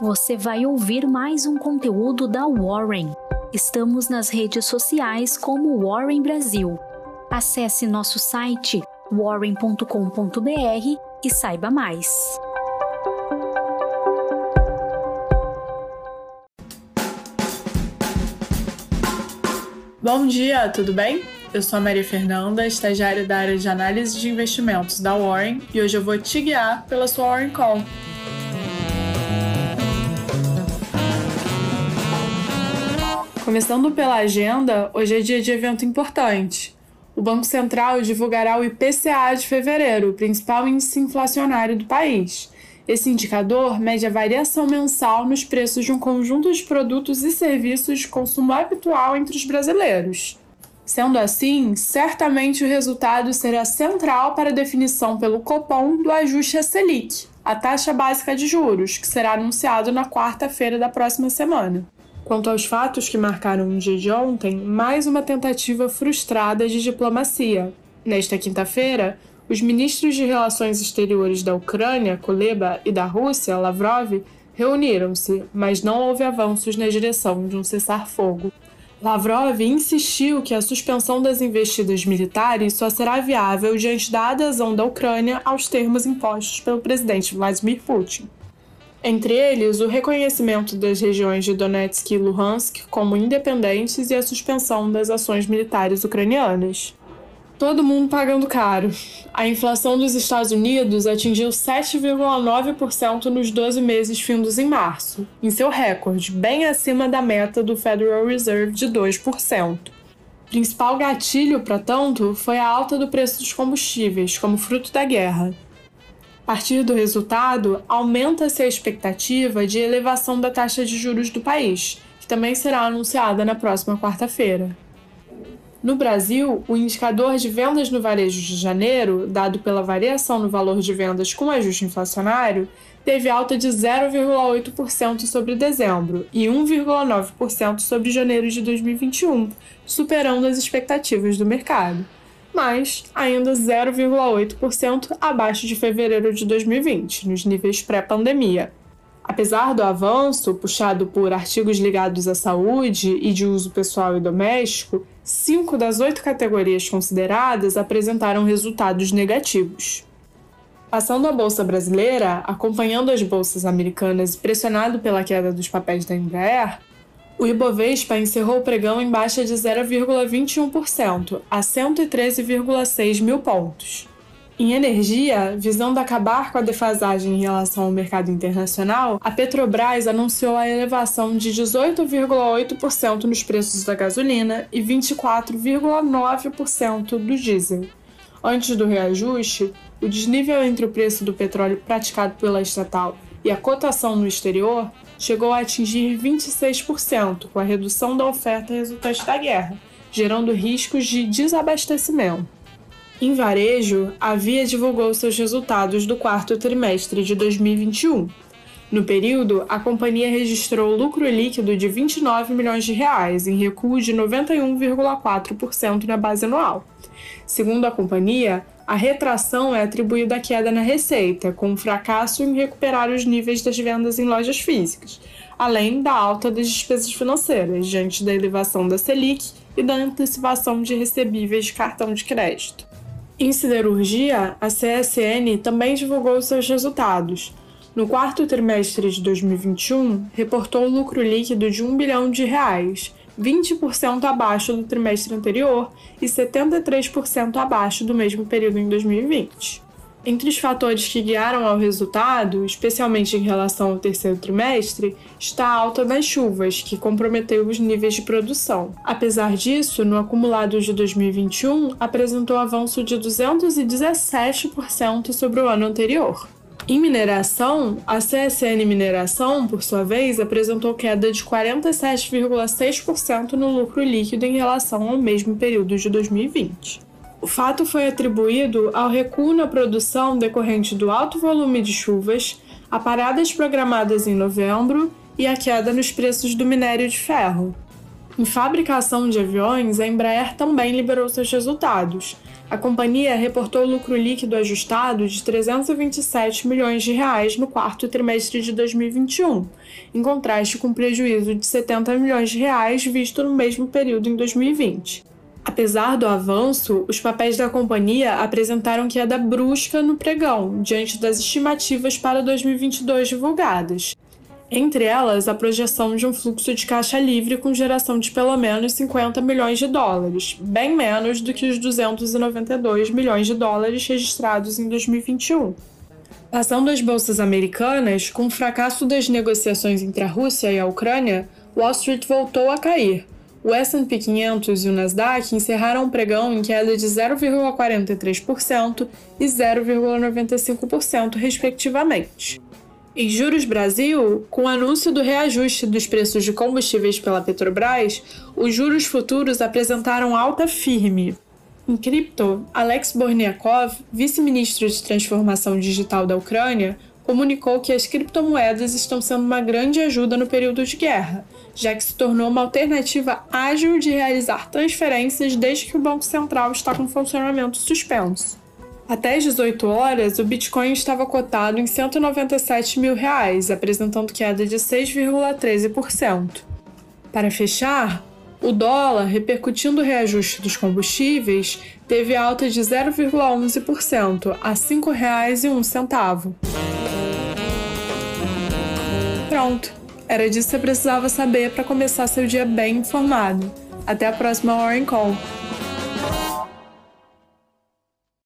você vai ouvir mais um conteúdo da Warren. Estamos nas redes sociais como Warren Brasil. Acesse nosso site warren.com.br e saiba mais. Bom dia, tudo bem? Eu sou a Maria Fernanda, estagiária da área de análise de investimentos da Warren, e hoje eu vou te guiar pela sua Warren Call. Começando pela agenda, hoje é dia de evento importante. O Banco Central divulgará o IPCA de fevereiro, o principal índice inflacionário do país. Esse indicador mede a variação mensal nos preços de um conjunto de produtos e serviços de consumo habitual entre os brasileiros. Sendo assim, certamente o resultado será central para a definição pelo Copom do ajuste à Selic, a taxa básica de juros, que será anunciado na quarta-feira da próxima semana. Quanto aos fatos que marcaram o dia de ontem, mais uma tentativa frustrada de diplomacia. Nesta quinta-feira, os ministros de Relações Exteriores da Ucrânia, Kuleba, e da Rússia, Lavrov, reuniram-se, mas não houve avanços na direção de um cessar-fogo. Lavrov insistiu que a suspensão das investidas militares só será viável diante da adesão da Ucrânia aos termos impostos pelo presidente Vladimir Putin entre eles o reconhecimento das regiões de Donetsk e Luhansk como independentes e a suspensão das ações militares ucranianas. Todo mundo pagando caro. A inflação dos Estados Unidos atingiu 7,9% nos 12 meses findos em março, em seu recorde, bem acima da meta do Federal Reserve de 2%. Principal gatilho, para tanto, foi a alta do preço dos combustíveis, como fruto da guerra, partir do resultado, aumenta-se a expectativa de elevação da taxa de juros do país, que também será anunciada na próxima quarta-feira. No Brasil, o indicador de vendas no varejo de janeiro, dado pela variação no valor de vendas com ajuste inflacionário, teve alta de 0,8% sobre dezembro e 1,9% sobre janeiro de 2021, superando as expectativas do mercado mas ainda 0,8% abaixo de fevereiro de 2020, nos níveis pré-pandemia. Apesar do avanço, puxado por artigos ligados à saúde e de uso pessoal e doméstico, cinco das oito categorias consideradas apresentaram resultados negativos. Passando a bolsa brasileira, acompanhando as bolsas americanas e pressionado pela queda dos papéis da Embraer, o Ibovespa encerrou o pregão em baixa de 0,21%, a 113,6 mil pontos. Em energia, visando acabar com a defasagem em relação ao mercado internacional, a Petrobras anunciou a elevação de 18,8% nos preços da gasolina e 24,9% do diesel. Antes do reajuste, o desnível entre o preço do petróleo praticado pela estatal e a cotação no exterior chegou a atingir 26%, com a redução da oferta resultante da guerra, gerando riscos de desabastecimento. Em varejo, a Via divulgou seus resultados do quarto trimestre de 2021. No período, a companhia registrou lucro líquido de 29 milhões de reais, em recuo de 91,4% na base anual. Segundo a companhia, a retração é atribuída à queda na receita, com o um fracasso em recuperar os níveis das vendas em lojas físicas, além da alta das despesas financeiras, diante da elevação da Selic e da antecipação de recebíveis de cartão de crédito. Em siderurgia, a CSN também divulgou seus resultados. No quarto trimestre de 2021, reportou lucro líquido de 1 bilhão de reais, 20% abaixo do trimestre anterior e 73% abaixo do mesmo período em 2020. Entre os fatores que guiaram ao resultado, especialmente em relação ao terceiro trimestre, está a alta das chuvas, que comprometeu os níveis de produção. Apesar disso, no acumulado de 2021, apresentou avanço de 217% sobre o ano anterior. Em mineração, a CSN Mineração, por sua vez, apresentou queda de 47,6% no lucro líquido em relação ao mesmo período de 2020. O fato foi atribuído ao recuo na produção decorrente do alto volume de chuvas, a paradas programadas em novembro e a queda nos preços do minério de ferro. Em fabricação de aviões, a Embraer também liberou seus resultados. A companhia reportou lucro líquido ajustado de 327 milhões de reais no quarto trimestre de 2021, em contraste com prejuízo de 70 milhões de reais visto no mesmo período em 2020. Apesar do avanço, os papéis da companhia apresentaram queda brusca no pregão, diante das estimativas para 2022 divulgadas. Entre elas, a projeção de um fluxo de caixa livre com geração de pelo menos 50 milhões de dólares, bem menos do que os 292 milhões de dólares registrados em 2021. Passando às bolsas americanas, com o fracasso das negociações entre a Rússia e a Ucrânia, Wall Street voltou a cair. O S&P 500 e o Nasdaq encerraram o pregão em queda de 0,43% e 0,95%, respectivamente. Em Juros Brasil, com o anúncio do reajuste dos preços de combustíveis pela Petrobras, os juros futuros apresentaram alta firme. Em cripto, Alex Borniakov, vice-ministro de transformação digital da Ucrânia, comunicou que as criptomoedas estão sendo uma grande ajuda no período de guerra, já que se tornou uma alternativa ágil de realizar transferências desde que o Banco Central está com funcionamento suspenso. Até às 18 horas, o Bitcoin estava cotado em 197 mil reais, apresentando queda de 6,13%. Para fechar, o dólar, repercutindo o reajuste dos combustíveis, teve alta de 0,11% a R$ 5,01. Pronto, era disso que você precisava saber para começar seu dia bem informado. Até a próxima Warren Call.